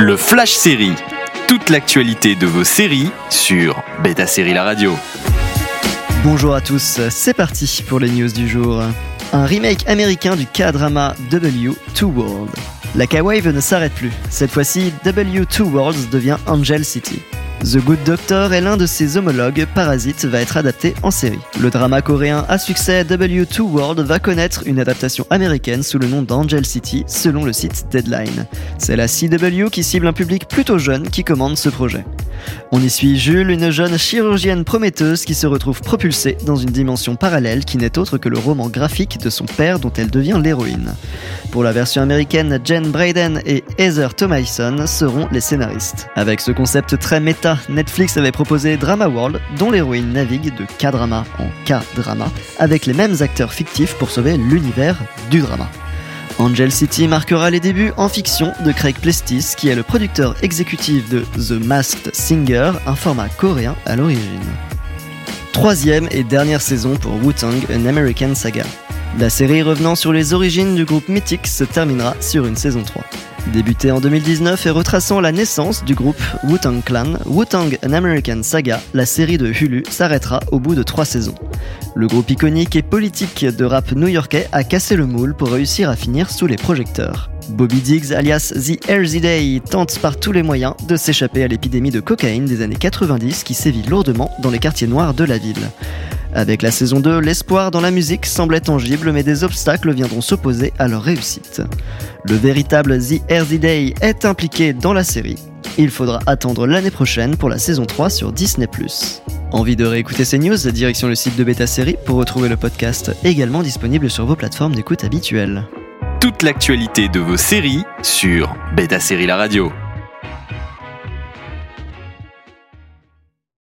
Le Flash Série. Toute l'actualité de vos séries sur Beta Série La Radio. Bonjour à tous, c'est parti pour les news du jour. Un remake américain du K-drama W Two Worlds. La K-Wave ne s'arrête plus. Cette fois-ci, W2 Worlds devient Angel City. The Good Doctor est l'un de ses homologues, Parasite va être adapté en série. Le drama coréen à succès W2 World va connaître une adaptation américaine sous le nom d'Angel City, selon le site Deadline. C'est la CW qui cible un public plutôt jeune qui commande ce projet. On y suit Jules, une jeune chirurgienne prometteuse qui se retrouve propulsée dans une dimension parallèle qui n'est autre que le roman graphique de son père dont elle devient l'héroïne. Pour la version américaine, Jen Braden et Heather Thomason seront les scénaristes. Avec ce concept très méta, Netflix avait proposé Drama World, dont l'héroïne navigue de K-drama en K-drama, avec les mêmes acteurs fictifs pour sauver l'univers du drama. Angel City marquera les débuts en fiction de Craig Plestis, qui est le producteur exécutif de The Masked Singer, un format coréen à l'origine. Troisième et dernière saison pour Wu-Tang, An American Saga. La série revenant sur les origines du groupe Mythic se terminera sur une saison 3. Débuté en 2019 et retraçant la naissance du groupe Wu-Tang Clan, Wu-Tang An American Saga, la série de Hulu s'arrêtera au bout de trois saisons. Le groupe iconique et politique de rap new-yorkais a cassé le moule pour réussir à finir sous les projecteurs. Bobby Diggs, alias The Earthy Day, tente par tous les moyens de s'échapper à l'épidémie de cocaïne des années 90 qui sévit lourdement dans les quartiers noirs de la ville. Avec la saison 2, l'espoir dans la musique semblait tangible, mais des obstacles viendront s'opposer à leur réussite. Le véritable The Earthy Day est impliqué dans la série. Il faudra attendre l'année prochaine pour la saison 3 sur Disney+. Envie de réécouter ces news Direction le site de Beta Série pour retrouver le podcast également disponible sur vos plateformes d'écoute habituelles. Toute l'actualité de vos séries sur Beta Série La Radio.